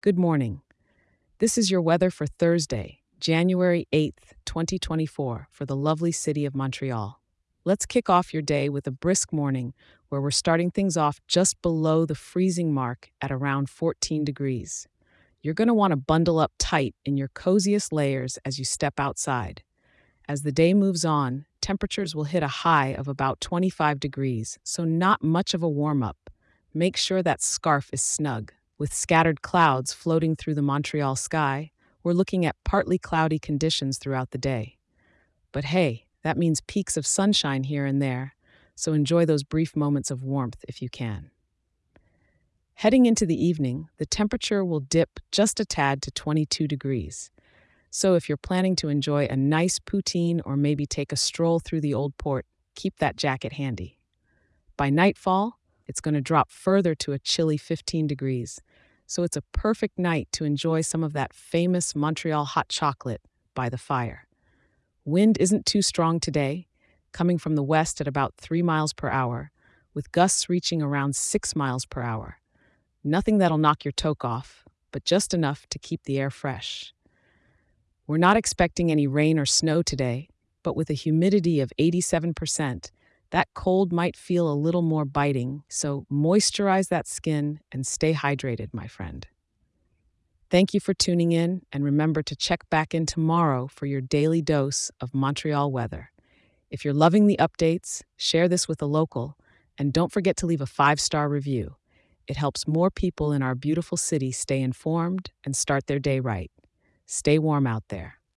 Good morning. This is your weather for Thursday, January 8th, 2024, for the lovely city of Montreal. Let's kick off your day with a brisk morning where we're starting things off just below the freezing mark at around 14 degrees. You're going to want to bundle up tight in your coziest layers as you step outside. As the day moves on, temperatures will hit a high of about 25 degrees, so not much of a warm up. Make sure that scarf is snug. With scattered clouds floating through the Montreal sky, we're looking at partly cloudy conditions throughout the day. But hey, that means peeks of sunshine here and there, so enjoy those brief moments of warmth if you can. Heading into the evening, the temperature will dip just a tad to 22 degrees. So if you're planning to enjoy a nice poutine or maybe take a stroll through the old port, keep that jacket handy. By nightfall, it's going to drop further to a chilly 15 degrees, so it's a perfect night to enjoy some of that famous Montreal hot chocolate by the fire. Wind isn't too strong today, coming from the west at about 3 miles per hour, with gusts reaching around 6 miles per hour. Nothing that'll knock your toque off, but just enough to keep the air fresh. We're not expecting any rain or snow today, but with a humidity of 87%, that cold might feel a little more biting, so moisturize that skin and stay hydrated, my friend. Thank you for tuning in, and remember to check back in tomorrow for your daily dose of Montreal weather. If you're loving the updates, share this with a local, and don't forget to leave a five star review. It helps more people in our beautiful city stay informed and start their day right. Stay warm out there.